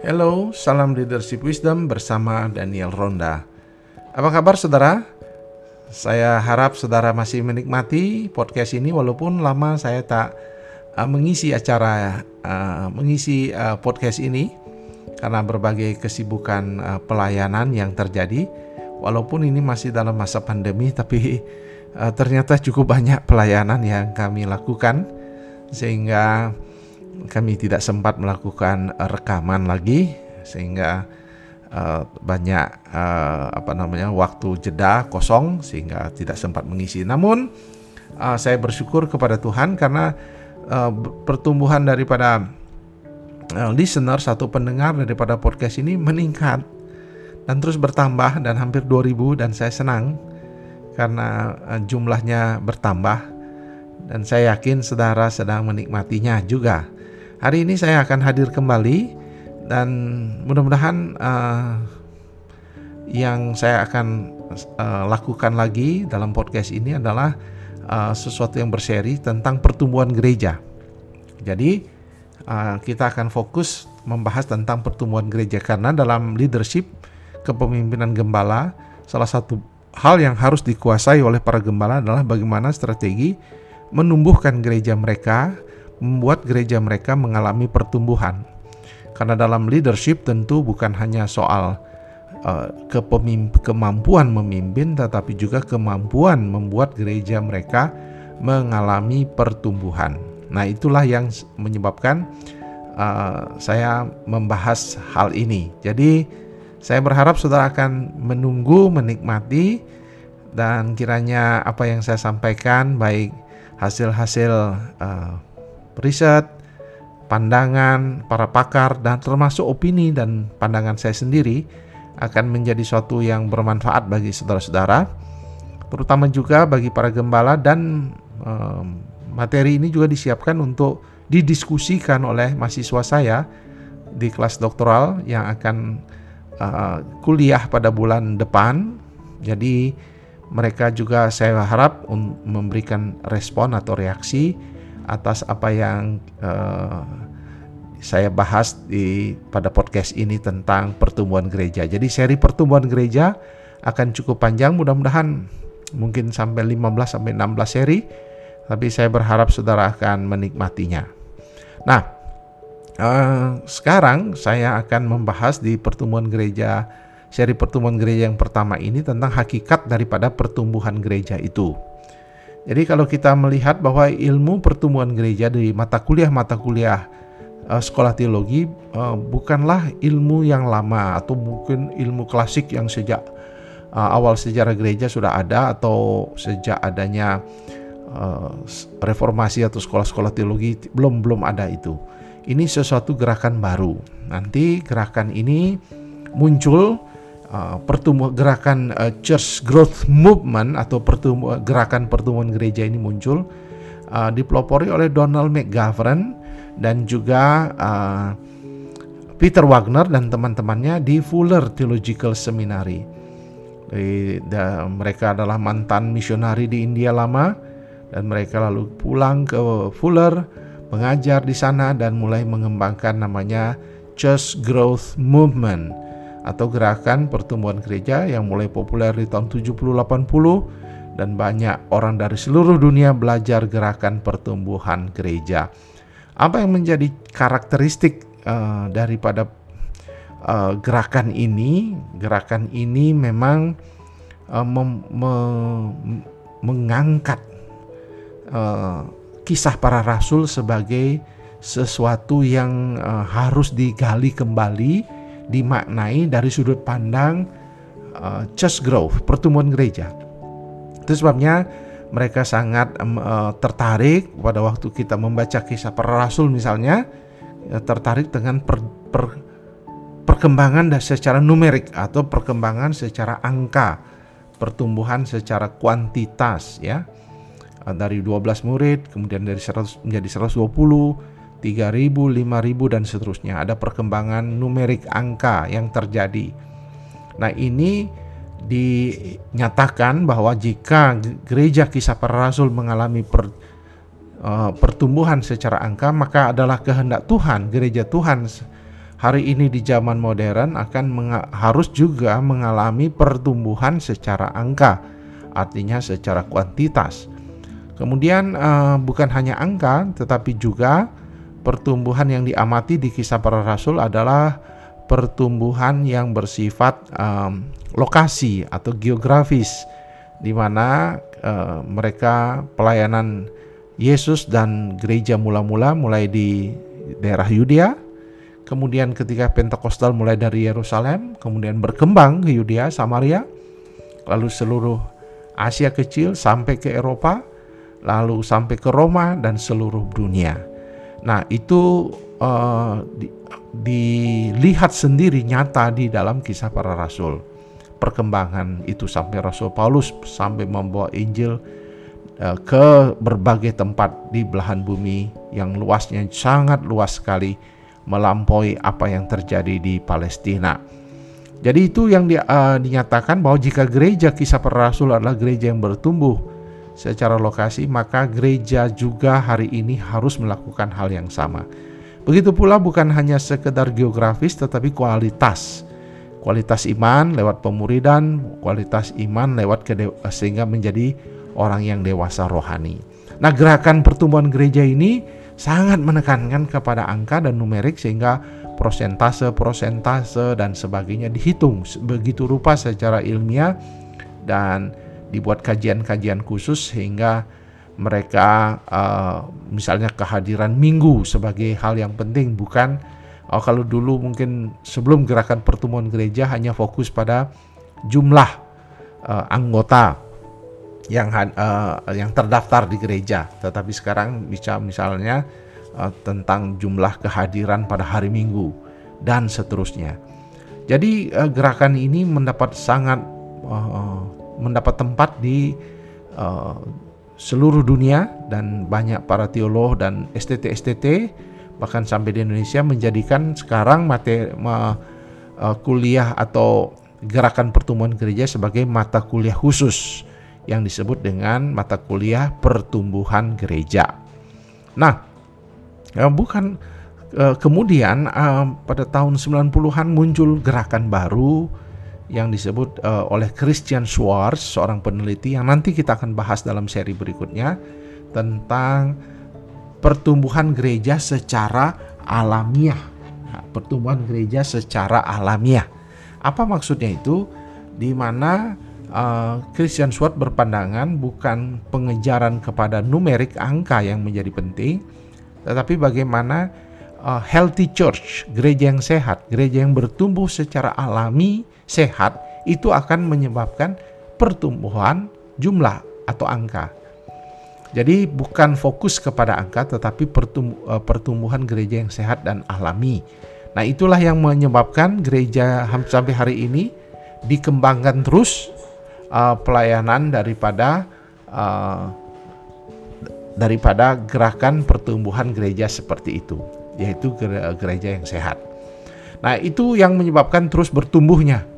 Hello, salam leadership wisdom bersama Daniel Ronda. Apa kabar saudara? Saya harap saudara masih menikmati podcast ini walaupun lama saya tak uh, mengisi acara uh, mengisi uh, podcast ini karena berbagai kesibukan uh, pelayanan yang terjadi. Walaupun ini masih dalam masa pandemi tapi uh, ternyata cukup banyak pelayanan yang kami lakukan sehingga kami tidak sempat melakukan rekaman lagi sehingga uh, banyak uh, apa namanya waktu jeda kosong sehingga tidak sempat mengisi. Namun uh, saya bersyukur kepada Tuhan karena uh, pertumbuhan daripada uh, listener satu pendengar daripada podcast ini meningkat dan terus bertambah dan hampir 2000 dan saya senang karena uh, jumlahnya bertambah dan saya yakin saudara sedang menikmatinya juga. Hari ini saya akan hadir kembali dan mudah-mudahan uh, yang saya akan uh, lakukan lagi dalam podcast ini adalah uh, sesuatu yang berseri tentang pertumbuhan gereja. Jadi uh, kita akan fokus membahas tentang pertumbuhan gereja karena dalam leadership kepemimpinan gembala salah satu hal yang harus dikuasai oleh para gembala adalah bagaimana strategi menumbuhkan gereja mereka membuat gereja mereka mengalami pertumbuhan. Karena dalam leadership tentu bukan hanya soal uh, kemampuan memimpin, tetapi juga kemampuan membuat gereja mereka mengalami pertumbuhan. Nah, itulah yang menyebabkan uh, saya membahas hal ini. Jadi, saya berharap saudara akan menunggu, menikmati, dan kiranya apa yang saya sampaikan, baik hasil-hasil uh, riset, pandangan para pakar, dan termasuk opini dan pandangan saya sendiri akan menjadi suatu yang bermanfaat bagi saudara-saudara, terutama juga bagi para gembala dan um, materi ini juga disiapkan untuk didiskusikan oleh mahasiswa saya di kelas doktoral yang akan uh, kuliah pada bulan depan. Jadi mereka juga saya harap memberikan respon atau reaksi atas apa yang uh, saya bahas di pada podcast ini tentang pertumbuhan gereja. Jadi seri pertumbuhan gereja akan cukup panjang mudah-mudahan mungkin sampai 15 sampai 16 seri tapi saya berharap saudara akan menikmatinya. Nah, uh, sekarang saya akan membahas di pertumbuhan gereja seri pertumbuhan gereja yang pertama ini tentang hakikat daripada pertumbuhan gereja itu. Jadi kalau kita melihat bahwa ilmu pertumbuhan gereja di mata kuliah-mata kuliah uh, sekolah teologi uh, bukanlah ilmu yang lama atau mungkin ilmu klasik yang sejak uh, awal sejarah gereja sudah ada atau sejak adanya reformasi atau sekolah-sekolah teologi belum belum ada itu. Ini sesuatu gerakan baru. Nanti gerakan ini muncul uh, pertumbuhan gerakan uh, church growth movement atau pertumbuh, gerakan pertumbuhan gereja ini muncul uh, dipelopori oleh Donald McGovern dan juga uh, Peter Wagner dan teman-temannya di Fuller Theological Seminary. Di, da, mereka adalah mantan misionari di India lama dan mereka lalu pulang ke Fuller mengajar di sana dan mulai mengembangkan namanya Church Growth Movement atau gerakan pertumbuhan gereja yang mulai populer di tahun 70-80 dan banyak orang dari seluruh dunia belajar gerakan pertumbuhan gereja. Apa yang menjadi karakteristik uh, daripada uh, gerakan ini? Gerakan ini memang uh, mem me mengangkat uh, kisah para rasul sebagai sesuatu yang uh, harus digali kembali dimaknai dari sudut pandang uh, church growth, pertumbuhan gereja. Itu sebabnya mereka sangat uh, tertarik pada waktu kita membaca kisah para rasul misalnya uh, tertarik dengan per, per, perkembangan secara numerik atau perkembangan secara angka, pertumbuhan secara kuantitas ya. Uh, dari 12 murid kemudian dari 100 menjadi 120 3000, 5000 dan seterusnya. Ada perkembangan numerik angka yang terjadi. Nah, ini dinyatakan bahwa jika gereja kisah para rasul mengalami per, uh, pertumbuhan secara angka, maka adalah kehendak Tuhan, gereja Tuhan hari ini di zaman modern akan harus juga mengalami pertumbuhan secara angka, artinya secara kuantitas. Kemudian uh, bukan hanya angka, tetapi juga pertumbuhan yang diamati di kisah para rasul adalah pertumbuhan yang bersifat um, lokasi atau geografis, di mana uh, mereka pelayanan Yesus dan gereja mula-mula mulai di daerah Yudea, kemudian ketika Pentakostal mulai dari Yerusalem, kemudian berkembang ke Yudea, Samaria, lalu seluruh Asia kecil sampai ke Eropa, lalu sampai ke Roma dan seluruh dunia. Nah, itu uh, di, dilihat sendiri nyata di dalam kisah para rasul. Perkembangan itu sampai Rasul Paulus sampai membawa Injil uh, ke berbagai tempat di belahan bumi yang luasnya sangat luas sekali melampaui apa yang terjadi di Palestina. Jadi itu yang di, uh, dinyatakan bahwa jika gereja kisah para rasul adalah gereja yang bertumbuh secara lokasi, maka gereja juga hari ini harus melakukan hal yang sama. Begitu pula bukan hanya sekedar geografis tetapi kualitas. Kualitas iman lewat pemuridan, kualitas iman lewat sehingga menjadi orang yang dewasa rohani. Nah, gerakan pertumbuhan gereja ini sangat menekankan kepada angka dan numerik sehingga prosentase, prosentase dan sebagainya dihitung begitu rupa secara ilmiah dan dibuat kajian-kajian khusus sehingga mereka uh, misalnya kehadiran minggu sebagai hal yang penting bukan oh, kalau dulu mungkin sebelum gerakan pertemuan gereja hanya fokus pada jumlah uh, anggota yang uh, yang terdaftar di gereja. Tetapi sekarang bisa misalnya uh, tentang jumlah kehadiran pada hari Minggu dan seterusnya. Jadi uh, gerakan ini mendapat sangat uh, mendapat tempat di uh, seluruh dunia dan banyak para teolog dan STT-STT bahkan sampai di Indonesia menjadikan sekarang materi ma, uh, kuliah atau gerakan pertumbuhan gereja sebagai mata kuliah khusus yang disebut dengan mata kuliah pertumbuhan gereja. Nah, uh, bukan kemudian pada tahun 90-an muncul gerakan baru yang disebut uh, oleh Christian Schwartz, seorang peneliti yang nanti kita akan bahas dalam seri berikutnya tentang pertumbuhan gereja secara alamiah. Nah, pertumbuhan gereja secara alamiah. Apa maksudnya itu? Di mana uh, Christian Schwartz berpandangan bukan pengejaran kepada numerik angka yang menjadi penting, tetapi bagaimana uh, healthy church, gereja yang sehat, gereja yang bertumbuh secara alami, sehat, itu akan menyebabkan pertumbuhan jumlah atau angka. Jadi bukan fokus kepada angka tetapi uh, pertumbuhan gereja yang sehat dan alami. Nah, itulah yang menyebabkan gereja sampai hari ini dikembangkan terus uh, pelayanan daripada uh, daripada gerakan pertumbuhan gereja seperti itu yaitu gereja yang sehat. Nah, itu yang menyebabkan terus bertumbuhnya uh,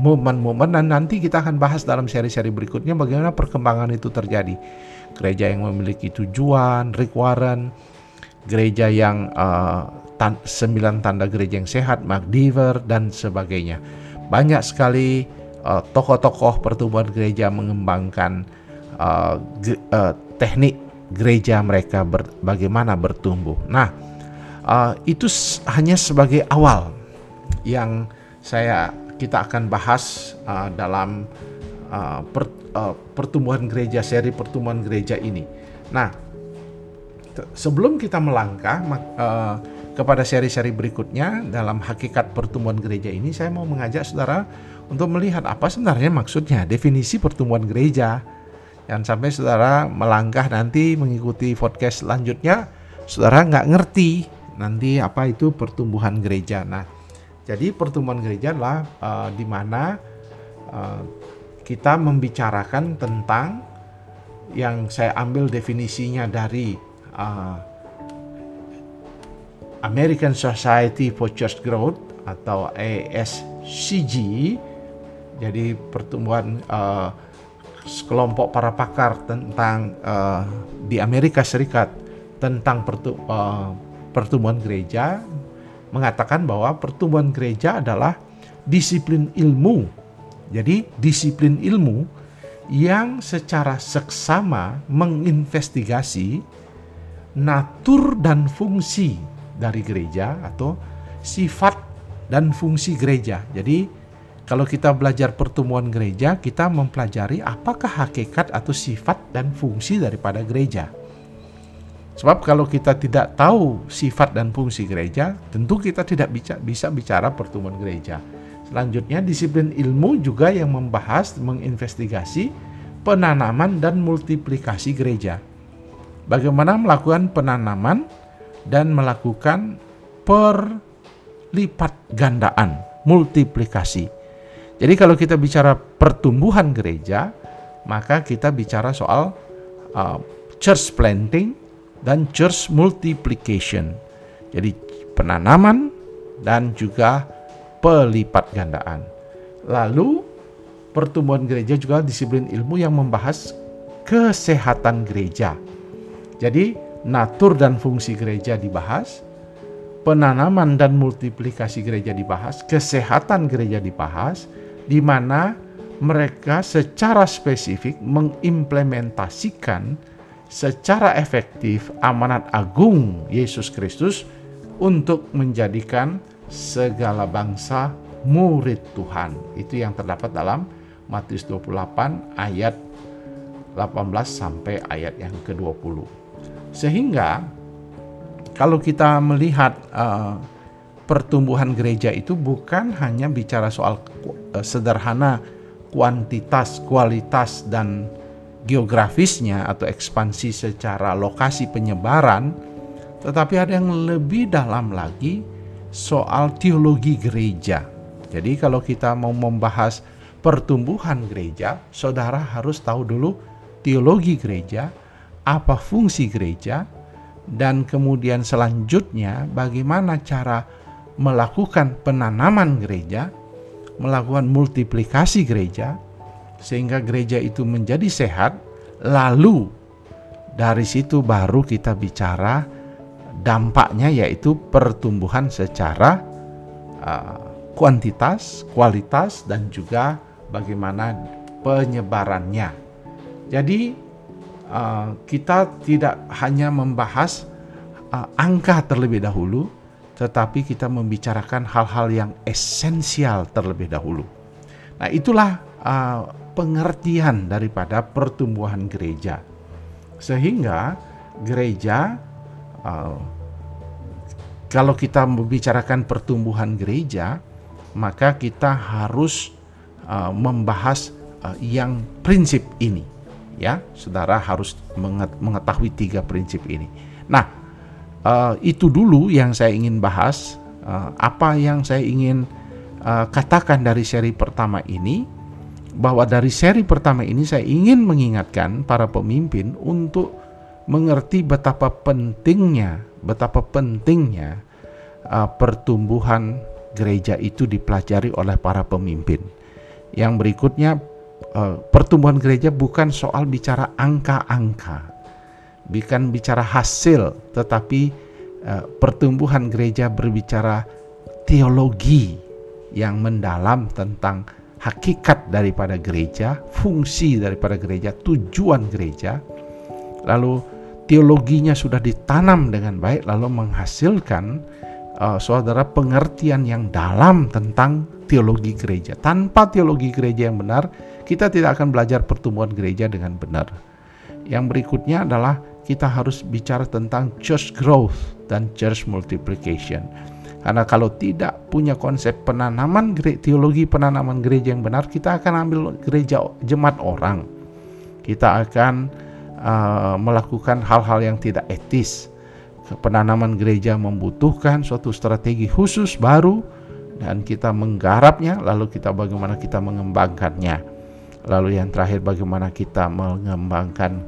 momen-momen dan nanti kita akan bahas dalam seri-seri berikutnya bagaimana perkembangan itu terjadi. Gereja yang memiliki tujuan, Warren, gereja yang uh, tan sembilan tanda gereja yang sehat, Mark Dever dan sebagainya. Banyak sekali uh, tokoh-tokoh pertumbuhan gereja mengembangkan uh, uh, teknik gereja mereka ber bagaimana bertumbuh. Nah, uh, itu hanya sebagai awal yang saya kita akan bahas uh, dalam uh, per, uh, pertumbuhan gereja seri pertumbuhan gereja ini. Nah, sebelum kita melangkah uh, kepada seri-seri berikutnya dalam hakikat pertumbuhan gereja ini, saya mau mengajak saudara untuk melihat apa sebenarnya maksudnya definisi pertumbuhan gereja. Yang sampai saudara melangkah nanti mengikuti podcast selanjutnya, saudara nggak ngerti nanti apa itu pertumbuhan gereja. Nah, jadi pertumbuhan gereja adalah uh, di mana uh, kita membicarakan tentang yang saya ambil definisinya dari uh, American Society for Church Growth atau ASCG. Jadi pertumbuhan uh, kelompok para pakar tentang uh, di Amerika Serikat tentang pertu, uh, pertumbuhan gereja mengatakan bahwa pertumbuhan gereja adalah disiplin ilmu. Jadi, disiplin ilmu yang secara seksama menginvestigasi natur dan fungsi dari gereja atau sifat dan fungsi gereja. Jadi, kalau kita belajar pertumbuhan gereja, kita mempelajari apakah hakikat atau sifat dan fungsi daripada gereja. Sebab kalau kita tidak tahu sifat dan fungsi gereja, tentu kita tidak bisa, bicara pertumbuhan gereja. Selanjutnya, disiplin ilmu juga yang membahas, menginvestigasi penanaman dan multiplikasi gereja. Bagaimana melakukan penanaman dan melakukan perlipat gandaan, multiplikasi. Jadi kalau kita bicara pertumbuhan gereja, maka kita bicara soal uh, church planting, dan church multiplication. Jadi penanaman dan juga pelipat gandaan. Lalu pertumbuhan gereja juga disiplin ilmu yang membahas kesehatan gereja. Jadi natur dan fungsi gereja dibahas, penanaman dan multiplikasi gereja dibahas, kesehatan gereja dibahas, di mana mereka secara spesifik mengimplementasikan secara efektif amanat agung Yesus Kristus untuk menjadikan segala bangsa murid Tuhan. Itu yang terdapat dalam Matius 28 ayat 18 sampai ayat yang ke-20. Sehingga kalau kita melihat uh, pertumbuhan gereja itu bukan hanya bicara soal uh, sederhana kuantitas, kualitas dan geografisnya atau ekspansi secara lokasi penyebaran, tetapi ada yang lebih dalam lagi soal teologi gereja. Jadi kalau kita mau membahas pertumbuhan gereja, saudara harus tahu dulu teologi gereja, apa fungsi gereja, dan kemudian selanjutnya bagaimana cara melakukan penanaman gereja, melakukan multiplikasi gereja, sehingga gereja itu menjadi sehat, lalu dari situ baru kita bicara dampaknya yaitu pertumbuhan secara uh, kuantitas, kualitas dan juga bagaimana penyebarannya. Jadi uh, kita tidak hanya membahas uh, angka terlebih dahulu, tetapi kita membicarakan hal-hal yang esensial terlebih dahulu. Nah, itulah uh, pengertian daripada pertumbuhan gereja. Sehingga gereja uh, kalau kita membicarakan pertumbuhan gereja, maka kita harus uh, membahas uh, yang prinsip ini. Ya, saudara harus mengetahui tiga prinsip ini. Nah, itu dulu yang saya ingin bahas. Apa yang saya ingin katakan dari seri pertama ini bahwa dari seri pertama ini saya ingin mengingatkan para pemimpin untuk mengerti betapa pentingnya, betapa pentingnya uh, pertumbuhan gereja itu dipelajari oleh para pemimpin. Yang berikutnya uh, pertumbuhan gereja bukan soal bicara angka-angka, bukan bicara hasil, tetapi uh, pertumbuhan gereja berbicara teologi yang mendalam tentang hakikat daripada gereja, fungsi daripada gereja, tujuan gereja, lalu teologinya sudah ditanam dengan baik, lalu menghasilkan uh, saudara pengertian yang dalam tentang teologi gereja. Tanpa teologi gereja yang benar, kita tidak akan belajar pertumbuhan gereja dengan benar. Yang berikutnya adalah kita harus bicara tentang church growth dan church multiplication karena kalau tidak punya konsep penanaman teologi penanaman gereja yang benar, kita akan ambil gereja jemaat orang. Kita akan uh, melakukan hal-hal yang tidak etis. Penanaman gereja membutuhkan suatu strategi khusus baru dan kita menggarapnya, lalu kita bagaimana kita mengembangkannya. Lalu yang terakhir bagaimana kita mengembangkan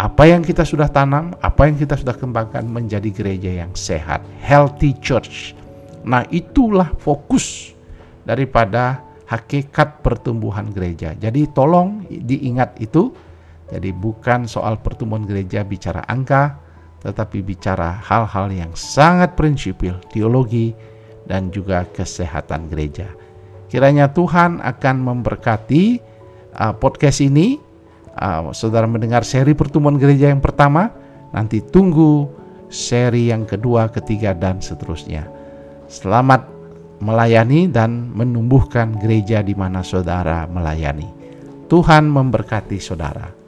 apa yang kita sudah tanam, apa yang kita sudah kembangkan menjadi gereja yang sehat, healthy church Nah, itulah fokus daripada hakikat pertumbuhan gereja. Jadi tolong diingat itu. Jadi bukan soal pertumbuhan gereja bicara angka, tetapi bicara hal-hal yang sangat prinsipil, teologi dan juga kesehatan gereja. Kiranya Tuhan akan memberkati uh, podcast ini. Uh, saudara mendengar seri pertumbuhan gereja yang pertama, nanti tunggu seri yang kedua, ketiga dan seterusnya. Selamat melayani dan menumbuhkan gereja di mana saudara melayani. Tuhan memberkati saudara.